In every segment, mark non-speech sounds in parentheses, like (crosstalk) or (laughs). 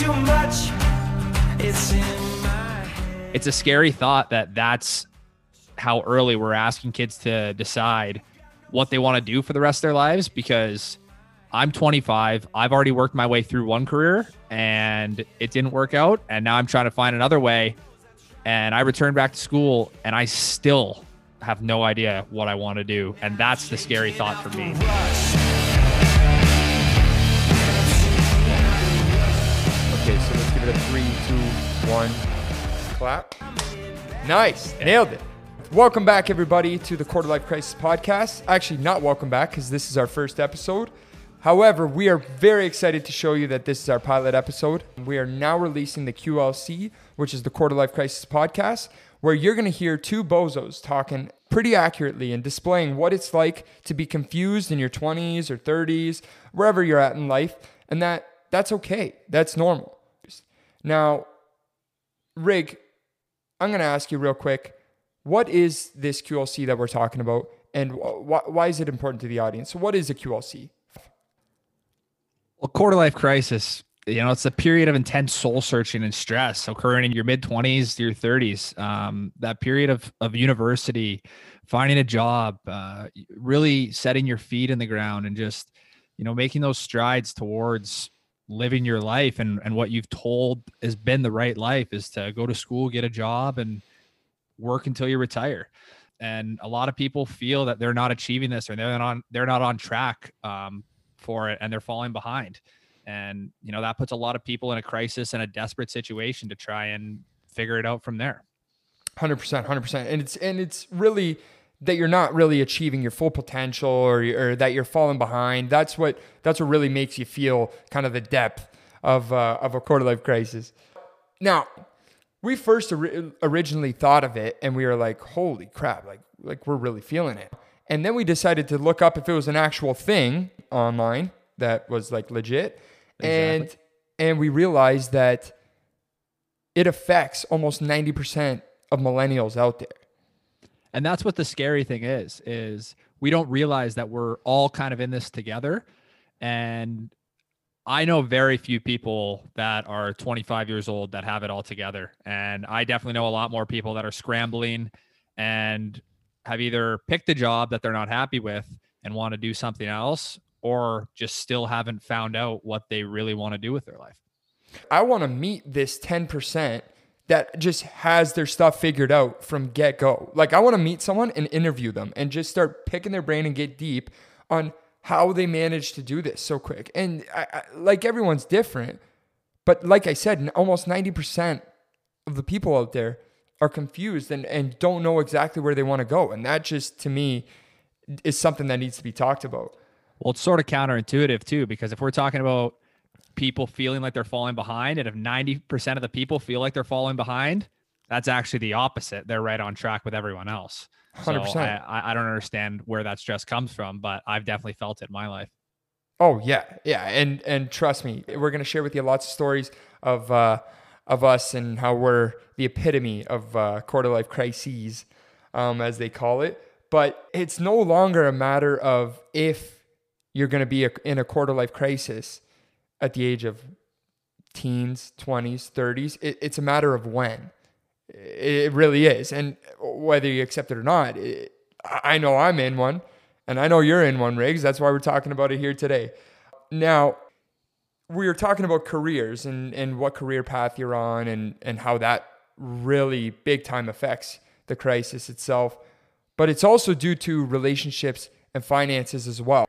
too much. It's in my head. it's a scary thought that that's how early we're asking kids to decide what they want to do for the rest of their lives because I'm 25. I've already worked my way through one career and it didn't work out. And now I'm trying to find another way. And I returned back to school and I still have no idea what I want to do. And that's the scary thought for me. A three, two, one, clap. Nice, nailed it. Welcome back, everybody, to the Quarter Life Crisis podcast. Actually, not welcome back because this is our first episode. However, we are very excited to show you that this is our pilot episode. We are now releasing the QLC, which is the Quarter Life Crisis podcast, where you're going to hear two bozos talking pretty accurately and displaying what it's like to be confused in your 20s or 30s, wherever you're at in life, and that that's okay. That's normal. Now, Rig, I'm going to ask you real quick what is this QLC that we're talking about, and wh- wh- why is it important to the audience? So, what is a QLC? Well, quarter life crisis, you know, it's a period of intense soul searching and stress occurring in your mid 20s to your 30s. Um, that period of, of university, finding a job, uh, really setting your feet in the ground and just, you know, making those strides towards living your life and, and what you've told has been the right life is to go to school, get a job, and work until you retire. And a lot of people feel that they're not achieving this or they're not on they're not on track um, for it and they're falling behind. And you know that puts a lot of people in a crisis and a desperate situation to try and figure it out from there. Hundred percent, hundred percent, and it's and it's really that you're not really achieving your full potential or, or that you're falling behind. That's what that's what really makes you feel kind of the depth of uh, of a quarter life crisis. Now, we first ori- originally thought of it, and we were like, "Holy crap!" Like like we're really feeling it. And then we decided to look up if it was an actual thing online that was like legit, and and we realized that it affects almost ninety percent of millennials out there. And that's what the scary thing is is we don't realize that we're all kind of in this together and I know very few people that are 25 years old that have it all together. And I definitely know a lot more people that are scrambling and have either picked a job that they're not happy with and want to do something else or just still haven't found out what they really want to do with their life. I want to meet this 10% that just has their stuff figured out from get go. Like, I want to meet someone and interview them and just start picking their brain and get deep on how they managed to do this so quick. And I, I, like, everyone's different. But like I said, almost 90% of the people out there are confused and, and don't know exactly where they want to go. And that just, to me, is something that needs to be talked about. Well, it's sort of counterintuitive too, because if we're talking about people feeling like they're falling behind, and if 90% of the people feel like they're falling behind, that's actually the opposite. They're right on track with everyone else. So 100%. I, I don't understand where that stress comes from, but I've definitely felt it in my life. Oh yeah, yeah, and and trust me, we're gonna share with you lots of stories of uh, of us and how we're the epitome of uh, quarter life crises, um, as they call it. But it's no longer a matter of if you're gonna be a, in a quarter life crisis at the age of teens, twenties, thirties. It, it's a matter of when. It really is, and whether you accept it or not, it, I I know I'm in one. And I know you're in one, Riggs. That's why we're talking about it here today. Now, we are talking about careers and, and what career path you're on and, and how that really big time affects the crisis itself. But it's also due to relationships and finances as well.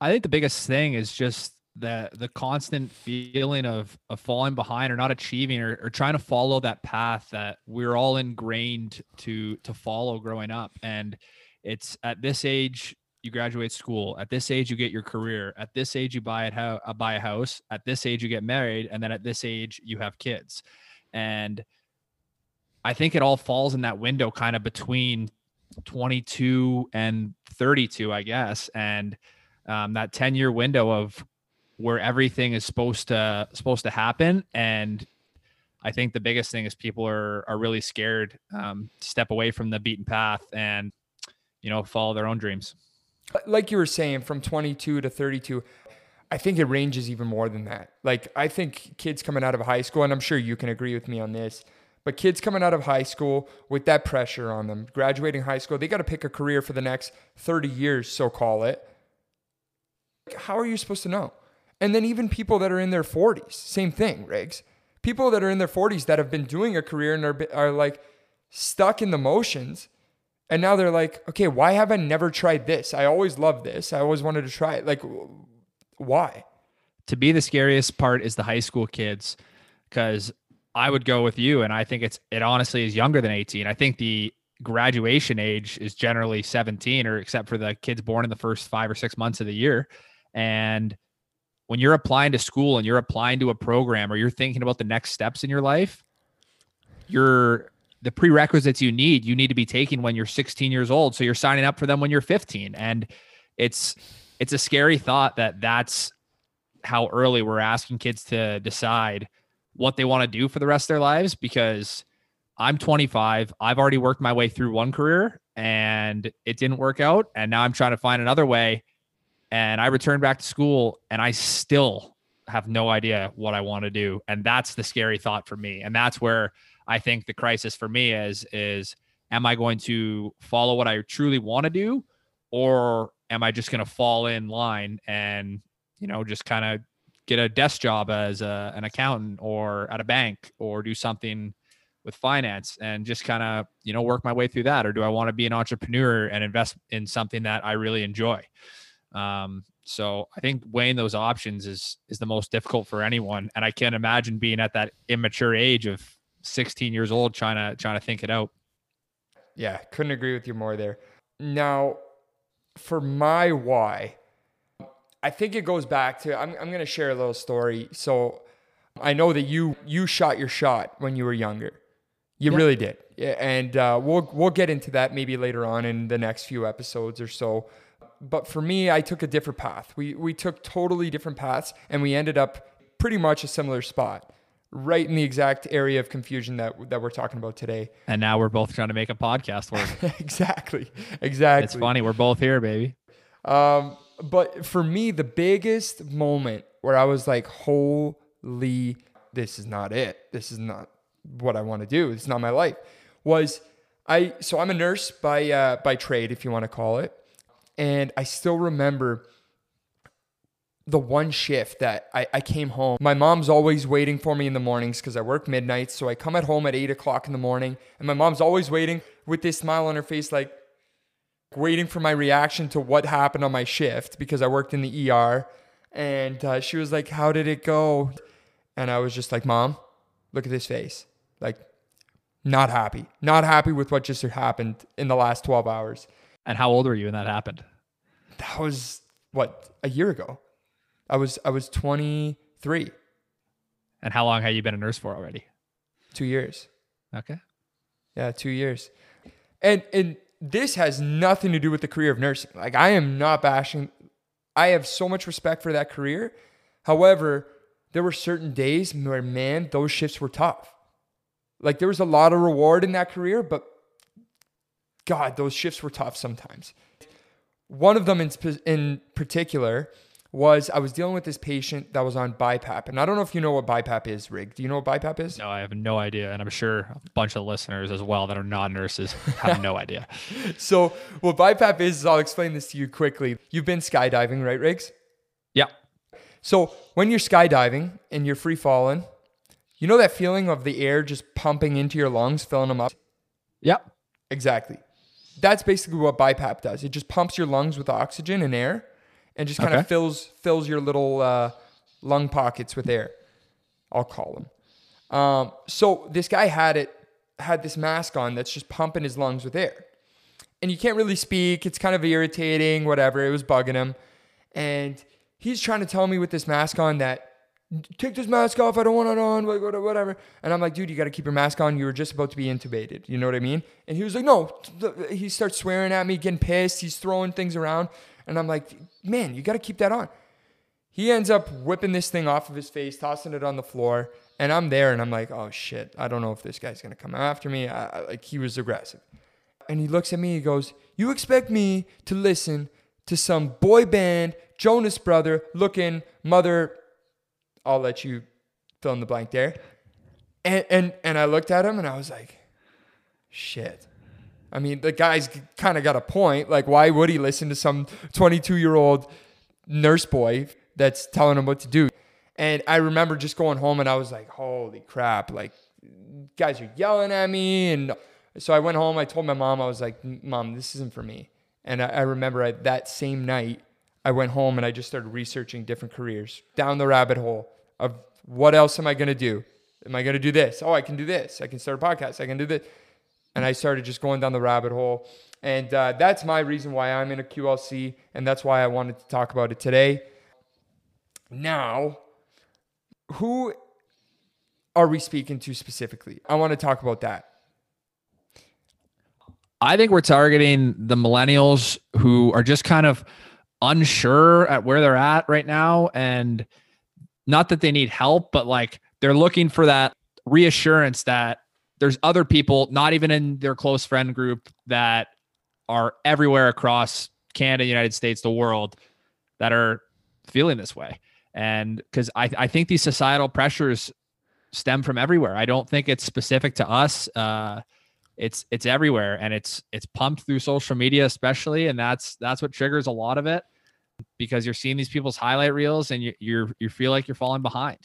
I think the biggest thing is just the the constant feeling of of falling behind or not achieving or, or trying to follow that path that we're all ingrained to to follow growing up. And it's at this age you graduate school. At this age you get your career. At this age you buy it how uh, buy a house. At this age you get married, and then at this age you have kids. And I think it all falls in that window kind of between 22 and 32, I guess. And um, that 10 year window of where everything is supposed to supposed to happen and I think the biggest thing is people are are really scared um, to step away from the beaten path and you know follow their own dreams. Like you were saying, from 22 to 32, I think it ranges even more than that. Like I think kids coming out of high school, and I'm sure you can agree with me on this, but kids coming out of high school with that pressure on them, graduating high school, they got to pick a career for the next 30 years, so call it. How are you supposed to know? And then even people that are in their 40s, same thing, Riggs. People that are in their 40s that have been doing a career and are, are like stuck in the motions. And now they're like, okay, why have I never tried this? I always loved this. I always wanted to try it. Like, why? to be the scariest part is the high school kids because I would go with you and I think it's it honestly is younger than 18. I think the graduation age is generally 17 or except for the kids born in the first 5 or 6 months of the year and when you're applying to school and you're applying to a program or you're thinking about the next steps in your life you're the prerequisites you need you need to be taking when you're 16 years old so you're signing up for them when you're 15 and it's it's a scary thought that that's how early we're asking kids to decide what they want to do for the rest of their lives because I'm 25. I've already worked my way through one career and it didn't work out. And now I'm trying to find another way. And I returned back to school and I still have no idea what I want to do. And that's the scary thought for me. And that's where I think the crisis for me is is am I going to follow what I truly want to do or am I just going to fall in line and you know just kind of get a desk job as a, an accountant or at a bank or do something with finance and just kind of you know work my way through that or do I want to be an entrepreneur and invest in something that I really enjoy um, so I think weighing those options is is the most difficult for anyone and I can't imagine being at that immature age of 16 years old trying to trying to think it out Yeah, couldn't agree with you more there. Now, for my why, I think it goes back to I'm I'm gonna share a little story. So I know that you you shot your shot when you were younger. You Yeah. really did. Yeah, and uh, we'll we'll get into that maybe later on in the next few episodes or so. But for me, I took a different path. We we took totally different paths, and we ended up pretty much a similar spot, right in the exact area of confusion that that we're talking about today. and now we're both trying to make a podcast work (laughs) exactly, exactly. it's funny we're both here baby Um, but for me, the biggest moment where I was like, holy, this is not it. This is not what I want to do. It's not my life. Was I, so I'm a nurse by, uh, by trade, if you want to call it. And I still remember the one shift that I, I came home. My mom's always waiting for me in the mornings because I work midnights. So I come at home at eight o'clock in the morning, and my mom's always waiting with this smile on her face, like, waiting for my reaction to what happened on my shift because I worked in the ER. And uh, she was like, How did it go? And I was just like, Mom, look at this face. Like, not happy. Not happy with what just happened in the last 12 hours. And how old were you when that happened That was what, a year ago? I was I was 23, and how long have you been a nurse for already two years. okay Yeah, two years. And and this has nothing to do with the career of nursing. Like I am not bashing. I have so much respect for that career. However, there were certain days where man, those shifts were tough. Like there was a lot of reward in that career, but God, those shifts were tough sometimes. One of them in, in particular was I was dealing with this patient that was on BiPAP. And I don't know if you know what BiPAP is, Rig. Do you know what BiPAP is? no i have no idea and i'm sure a bunch of listeners as well that are not nurses (laughs) have no idea So, what BiPAP is, is I'll explain this to you quickly. You've been skydiving, right, Riggs? yeah So, when you're skydiving and you're free falling, you know that feeling of the air just pumping into your lungs, filling them up? yeah Exactly. That's basically what BiPAP does. It just pumps your lungs with oxygen and air and just kind of fills fills your little uh, lung pockets with air. I'll call them. Um, so this guy had it had this mask on that's just pumping his lungs with air. And you can't really speak. It's kind of irritating, whatever. It was bugging him. And he's trying to tell me with this mask on that take this mask off. I don't want it on, like, whatever. And I'm like, dude, you got to keep your mask on. You were just about to be intubated. You know what I mean? And he was like, no. He starts swearing at me, getting pissed. He's throwing things around. And I'm like, man, you got to keep that on. He ends up whipping this thing off of his face, tossing it on the floor. And I'm there and I'm like, oh shit, I don't know if this guy's going to come after me. I, I- like, he was aggressive. And he looks at me, he goes, You expect me to listen to some boy band, Jonas Brother looking mother. I'll let you fill in the blank there. And and and I looked at him and I was like, shit. I mean, the guy's kind of got a point. Like, why would he listen to some 22 year old nurse boy that's telling him what to do? And I remember just going home and I was like, holy crap. Like, guys are yelling at me. And so I went home. I told my mom, I was like, Mom, this isn't for me. And I, I remember I, that same night, I went home and I just started researching different careers down the rabbit hole of what else am I going to do? Am I going to do this? Oh, I can do this. I can start a podcast. I can do this. And I started just going down the rabbit hole. And uh, that's my reason why I'm in a QLC. And that's why I wanted to talk about it today. Now, who are we speaking to specifically? I want to talk about that. I think we're targeting the millennials who are just kind of unsure at where they're at right now. And not that they need help, but like they're looking for that reassurance that there's other people, not even in their close friend group, that are everywhere across Canada, United States, the world that are feeling this way. And because I, I think these societal pressures stem from everywhere. I don't think it's specific to us. Uh, it's it's everywhere and it's it's pumped through social media especially and that's that's what triggers a lot of it because you're seeing these people's highlight reels and you you're you feel like you're falling behind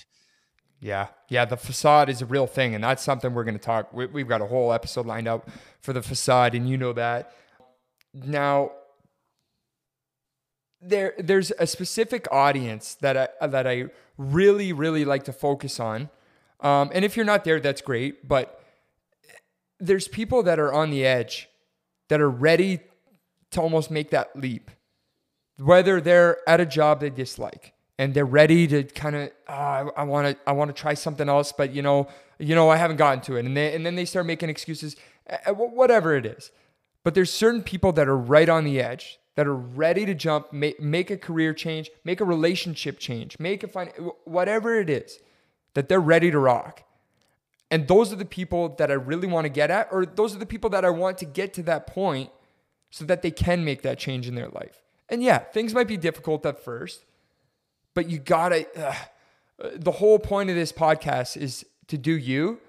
Yeah, yeah, the facade is a real thing, and that's something we're going to talk. We, we've got a whole episode lined up for the facade, and you know that. Now, there, there's a specific audience that I that I really, really like to focus on, um, and if you're not there, that's great. But there's people that are on the edge, that are ready to almost make that leap, whether they're at a job they dislike and they're ready to kind of ah, I want to I want to try something else, but you know you know I haven't gotten to it, and they, and then they start making excuses, whatever it is. But there's certain people that are right on the edge that are ready to jump, make, make a career change, make a relationship change, make a fin- whatever it is that they're ready to rock. And those are the people that I really want to get at, or those are the people that I want to get to that point so that they can make that change in their life. And yeah, things might be difficult at first, but you gotta, uh, the whole point of this podcast is to do you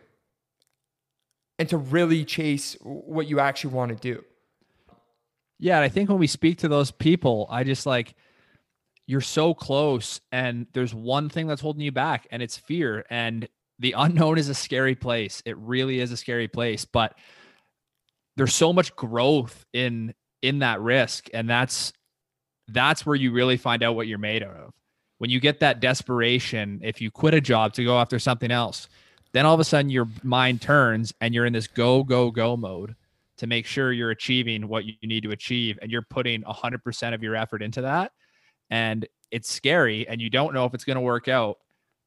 and to really chase what you actually want to do. Yeah, and I think when we speak to those people, I just like you're so close and there's one thing that's holding you back and it's fear and the unknown is a scary place. It really is a scary place, but there's so much growth in in that risk and that's that's where you really find out what you're made out of. When you get that desperation, if you quit a job to go after something else, then all of a sudden your mind turns and you're in this go go go mode to make sure you're achieving what you need to achieve and you're putting 100% of your effort into that and it's scary and you don't know if it's going to work out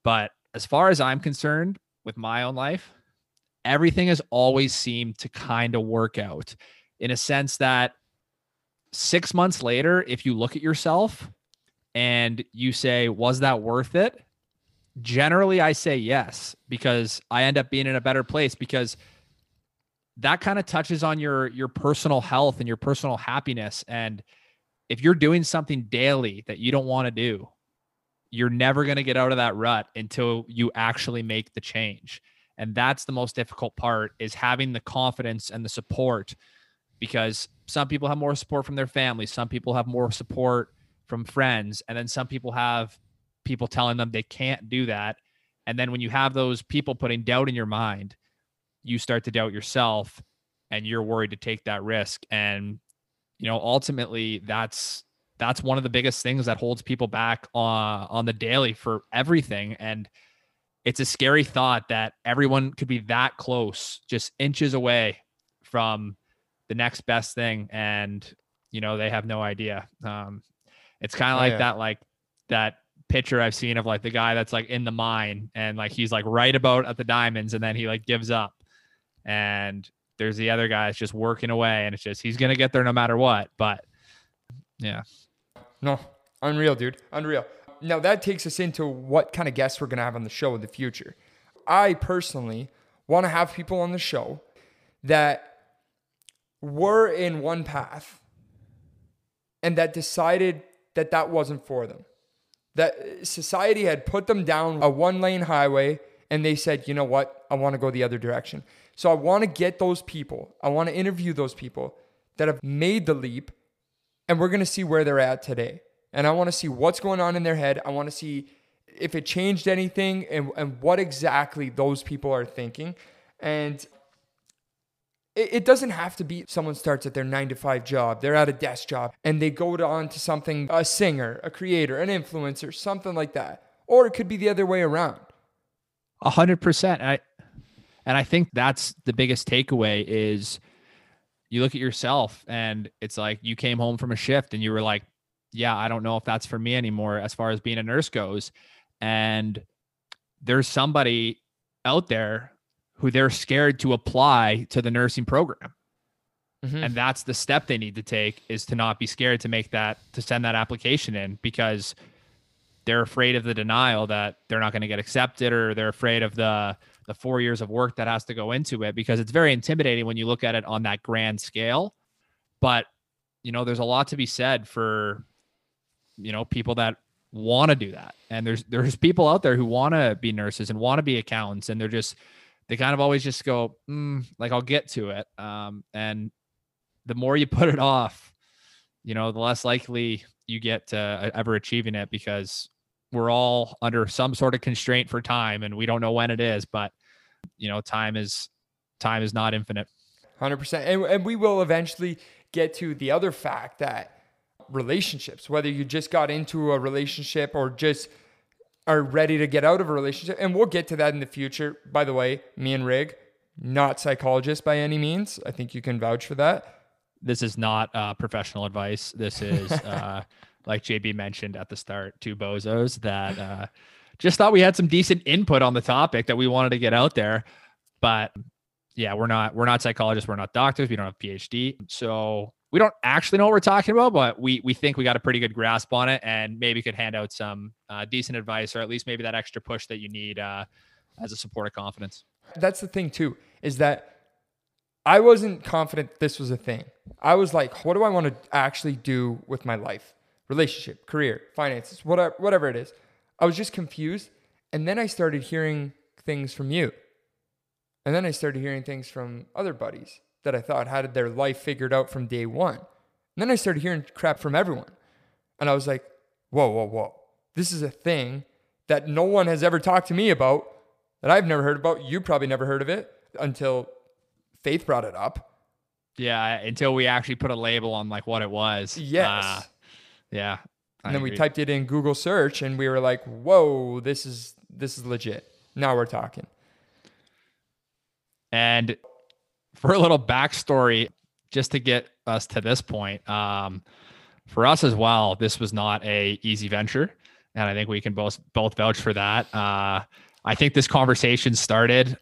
but as far as i'm concerned with my own life everything has always seemed to kind of work out in a sense that 6 months later if you look at yourself and you say was that worth it? Generally i say yes because i end up being in a better place because that kind of touches on your your personal health and your personal happiness. And if you're doing something daily that you don't want to do you're never going to get out of that rut until you actually make the change. And that's the most difficult part is having the confidence and the support because some people have more support from their family. Some people have more support from friends. And then some people have people telling them they can't do that. And then when you have those people putting doubt in your mind you start to doubt yourself and you're worried to take that risk. And you know ultimately that's that's one of the biggest things that holds people back on on the daily for everything. And it's a scary thought that everyone could be that close just inches away from the next best thing and you know they have no idea um it's kind of Oh, like yeah. that like that picture i've seen of like the guy that's like in the mine and like he's like right about at the diamonds and then he like gives up and there's the other guy that's just working away and it's just he's gonna get there no matter what but yeah No, unreal, dude. Unreal. Now that takes us into what kind of guests we're gonna have on the show in the future. I personally want to have people on the show that were in one path and that decided that that wasn't for them. That society had put them down a one lane highway and they said, you know what? I want to go the other direction. So I want to get those people, I want to interview those people that have made the leap and we're going to see where they're at today. And I want to see what's going on in their head. I want to see if it changed anything and, and what exactly those people are thinking. And it, doesn't have to be someone starts at their nine to five job, they're at a desk job, and they go on to something, a singer, a creator, an influencer, something like that. Or it could be the other way around. A hundred percent. I and I think that's the biggest takeaway is you look at yourself and it's like you came home from a shift and you were like, yeah, I don't know if that's for me anymore as far as being a nurse goes. And there's somebody out there who they're scared to apply to the nursing program. Mhm. And that's the step they need to take is to not be scared to make that to send that application in because they're afraid of the denial that they're not going to get accepted or they're afraid of the the 4 years of work that has to go into it because it's very intimidating when you look at it on that grand scale. But you know, there's a lot to be said for you know, people that want to do that. And there's there's people out there who want to be nurses and want to be accountants and they're just they kind of always just go, mm, like I'll get to it. Um, and the more you (laughs) put it off, you know, the less likely you get to ever achieving it because we're all under some sort of constraint for time and we don't know when it is, but you know, time is time is not infinite. Hundred percent, and and we will eventually get to the other fact that relationships, whether you just got into a relationship or just are ready to get out of a relationship, and we'll get to that in the future. By the way, me and Rig, not psychologists by any means. I think you can vouch for that. This is not uh, professional advice. This is uh, (laughs) like JB mentioned at the start, two bozos that uh, just thought we had some decent input on the topic that we wanted to get out there. But yeah, we're not we're not psychologists, we're not doctors, we don't have PhD, so we don't actually know what we're talking about, but we we think we got a pretty good grasp on it, and maybe could hand out some uh, decent advice, or at least maybe that extra push that you need uh, as a support of confidence. That's the thing too, is that I wasn't confident this was a thing. I was like, what do I want to actually do with my life? Relationship, career, finances, whatever, whatever it is. I was just confused. And then I started hearing things from you. And then I started hearing things from other buddies that I thought had their life figured out from day one. And then I started hearing crap from everyone. And I was like, whoa, whoa, whoa. This is a thing that no one has ever talked to me about, that I've never heard about. You probably never heard of it until Faith brought it up. Yeah, until we actually put a label on like what it was. Yes. Uh, yeah. I and then we typed it in Google search and we were like, whoa, this is this is legit. Now we're talking. And for a little backstory, just to get us to this point, um, for us as well, this was not a easy venture, and I think we can both both vouch for that. Uh, I think this conversation started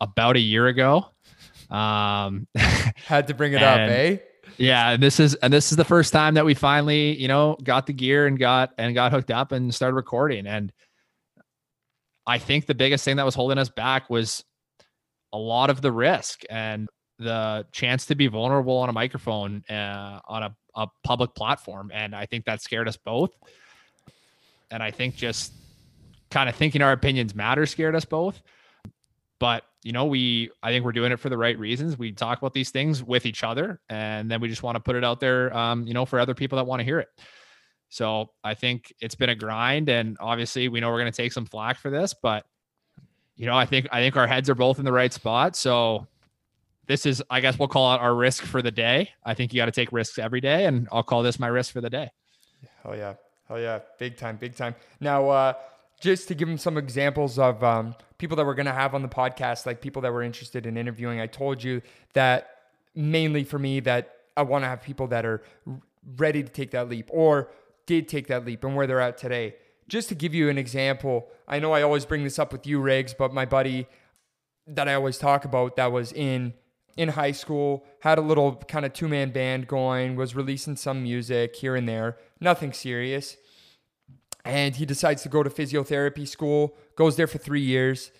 about a year ago. Um, (laughs) Had to bring it up, And- eh? yeah, and this is and this is the first time that we finally, you know, got the gear and got and got hooked up and started recording. And I think the biggest thing that was holding us back was a lot of the risk and the chance to be vulnerable on a microphone uh, on a, a public platform. And I think that scared us both. And I think just kind of thinking our opinions matter scared us both. But you know, we I think we're doing it for the right reasons. We talk about these things with each other, and then we just want to put it out there, um, you know, for other people that want to hear it. So I think it's been a grind, and obviously we know we're going to take some flack for this, but you know, I think I think our heads are both in the right spot. So this is, I guess, we'll call it our risk for the day. I think you got to take risks every day, and I'll call this my risk for the day. Hell yeah. Hell yeah. Big time, big time. Now, uh, just to give them some examples of um, people that we're going to have on the podcast, like people that we're interested in interviewing, I told you that mainly for me, that I want to have people that are ready to take that leap or did take that leap and where they're at today. Just to give you an example, I know I always bring this up with you, Riggs, but my buddy that I always talk about that was in in high school, had a little kind of two man band going, was releasing some music here and there, nothing serious. And he decides to go to physiotherapy school, goes there for three years.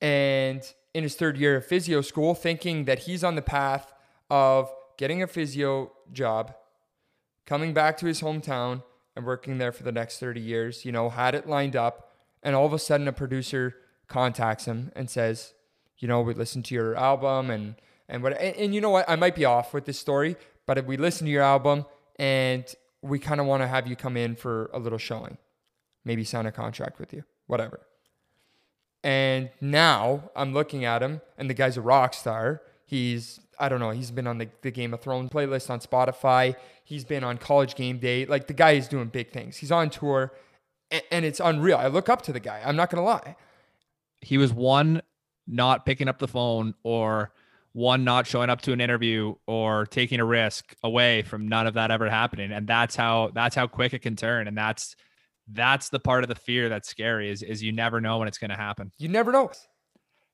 And in his third year of physio school, thinking that he's on the path of getting a physio job, coming back to his hometown and working there for the next 30 years, you know, had it lined up. And all of a sudden, a producer contacts him and says, you know, we listened to your album and, and what, and, and you know what? I might be off with this story, but if we listen to your album and we kind of want to have you come in for a little showing, maybe sign a contract with you, whatever. And now I'm looking at him, and the guy's a rock star. He's, I don't know, he's been on the, the Game of Thrones playlist on Spotify. He's been on college game day. Like the guy is doing big things. He's on tour, and, and it's unreal. I look up to the guy. I'm not to lie. He was one not picking up the phone or one not showing up to an interview or taking a risk away from none of that ever happening. And that's how that's how quick it can turn. And that's that's the part of the fear that's scary is is you never know when it's going to happen. You never know.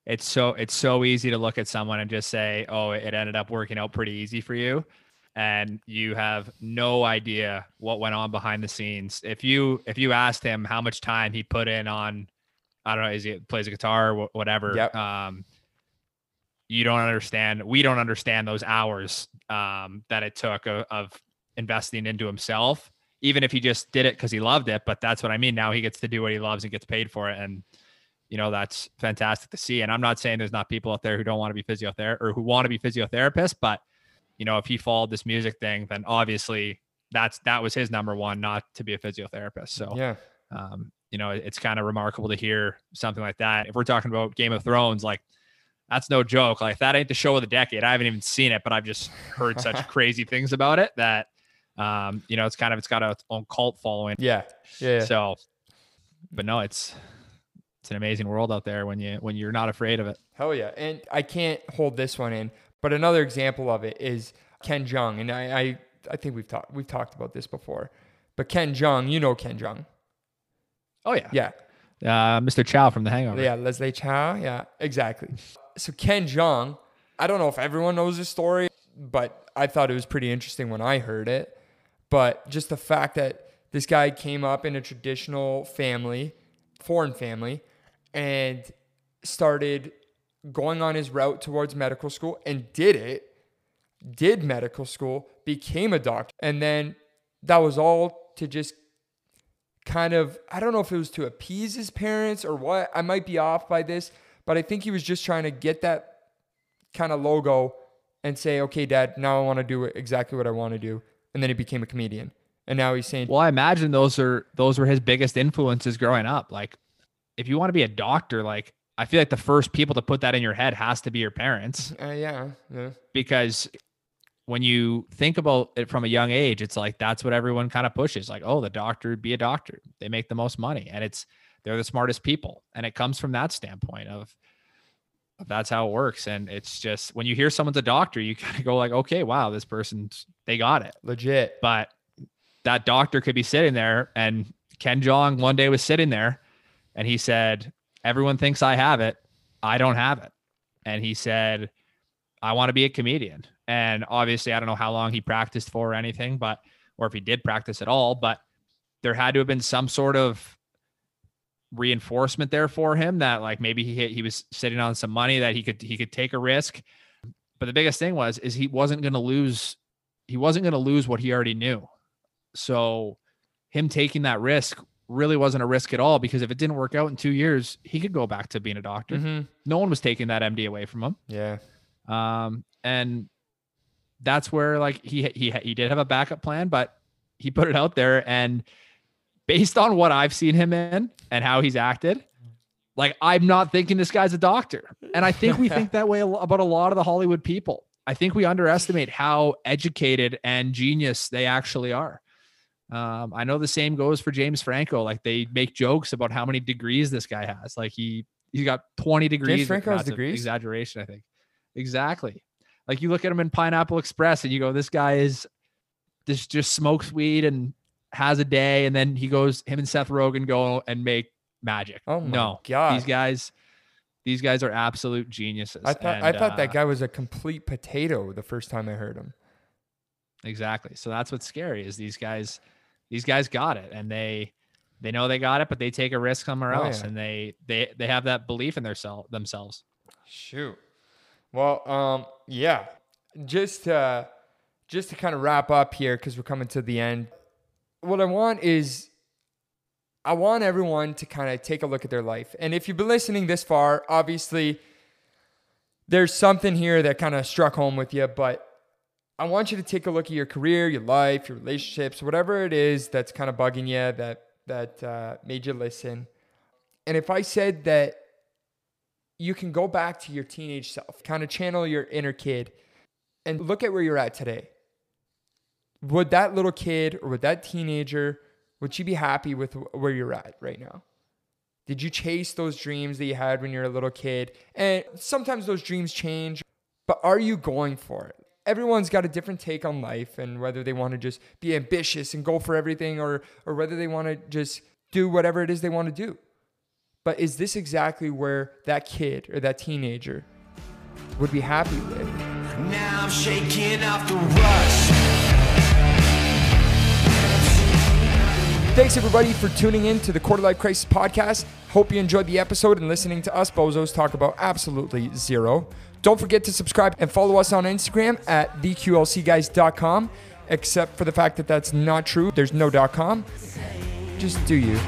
it's so it's so easy to look at someone and just say oh it ended up working out pretty easy for you. And you have no idea what went on behind the scenes. If you if you asked him how much time he put in on i don't know is he plays a guitar or whatever Yep. um you don't understand we don't understand those hours um that it took of, of investing into himself even if he just did it because he loved it but that's what i mean now he gets to do what he loves and gets paid for it and you know that's fantastic to see and i'm not saying there's not people out there who don't want to be physiotherapist or who want to be physiotherapists but you know if he followed this music thing then obviously that's that was his number one not to be a physiotherapist so Yeah. um, you know, it's kind of remarkable to hear something like that. If we're talking about Game of Thrones, like that's no joke. Like that ain't the show of the decade. I haven't even seen it, but I've just heard such (laughs) crazy things about it that, um, you know, it's kind of it's got its own cult following. Yeah. Yeah. yeah. So, but no, it's it's an amazing world out there when you when you're not afraid of it. Hell yeah. And I can't hold this one in, but another example of it is Ken Jeong. And I I, I think we've talked we've talked about this before. But Ken Jeong, you know Ken Jeong. Oh yeah, Yeah. uh, Mr. Chow from The Hangover. Yeah, Leslie Chow. Yeah, exactly. So Ken Jeong, I don't know if everyone knows this story, but I thought it was pretty interesting when I heard it. But just the fact that this guy came up in a traditional family, foreign family, and started going on his route towards medical school and did it, did medical school, became a doctor, and then that was all to just kind of I don't know if it was to appease his parents or what. I might be off by this, but I think he was just trying to get that kind of logo and say, "Okay, dad, now I want to do exactly what I want to do." And then he became a comedian. And now he's saying, Well, I imagine those are those were his biggest influences growing up. Like, if you want to be a doctor, like I feel like the first people to put that in your head has to be your parents. uh, "Yeah, yeah, because when you think about it from a young age, it's like that's what everyone kind of pushes. Like, oh, the doctor, be a doctor. They make the most money, and it's they're the smartest people, and it comes from that standpoint of, of that's how it works. And it's just when you hear someone's a doctor, you (laughs) kind of go like, okay, wow, this person's they got it. legit." But that doctor could be sitting there, and Ken Jeong one day was sitting there, and he said, "Everyone thinks I have it. I don't have it." And he said, "I want to be a comedian." And obviously, I don't know how long he practiced for or anything, but or if he did practice at all, but there had to have been some sort of reinforcement there for him that like maybe he he was sitting on some money that he could he could take a risk. But the biggest thing was is he wasn't going to lose he wasn't going to lose what he already knew. So him taking that risk really wasn't a risk at all because if it didn't work out in 2 years, he could go back to being a doctor. Mm-hmm. No one was taking that MD away from him. Yeah, Um, and that's where like he he he did have a backup plan, but he put it out there, and based on what I've seen him in and how he's acted, like I'm not thinking this guy's a doctor, and I think we think (laughs) that way about a lot of the Hollywood people. I think we underestimate how educated and genius they actually are. Um, I know the same goes for James Franco. Like they make jokes about how many degrees this guy has. Like he he's got 20 degrees. Franco has degrees? Exaggeration, I think. Exactly. Like you look at him in Pineapple Express and you go, this guy is this just smokes weed and has a day, and then he goes, him and Seth Rogen go and make magic. Oh my no, God. these guys, these guys are absolute geniuses. I thought I thought uh, that guy was a complete potato the first time I heard him. Exactly. So that's what's scary is these guys, these guys got it and they they know they got it, but they take a risk somewhere Oh, else yeah. and they they they have that belief in their self themselves. Shoot. Well, um, yeah. Just uh, just to kind of wrap up here because we're coming to the end. What I want is I want everyone to kind of take a look at their life. And if you've been listening this far, obviously there's something here that kind of struck home with you, but I want you to take a look at your career, your life, your relationships, whatever it is that's kind of bugging you that that uh, made you listen. And if I said that you can go back to your teenage self, kind of channel your inner kid, and look at where you're at today. Would that little kid or would that teenager would you be happy with where you're at right now? Did you chase those dreams that you had when you were a little kid? And sometimes those dreams change, but are you going for it? Everyone's got a different take on life and whether they want to just be ambitious and go for everything or or whether they want to just do whatever it is they want to do. But is this exactly where that kid or that teenager would be happy with? Now I'm shaking off the rust. Thanks everybody for tuning in to the Quarter Life Crisis podcast. Hope you enjoyed the episode and listening to us bozos talk about absolutely zero. Don't forget to subscribe and follow us on Instagram at theqlcguys.com. Except for the fact that that's not true. There's no .com. Just do you.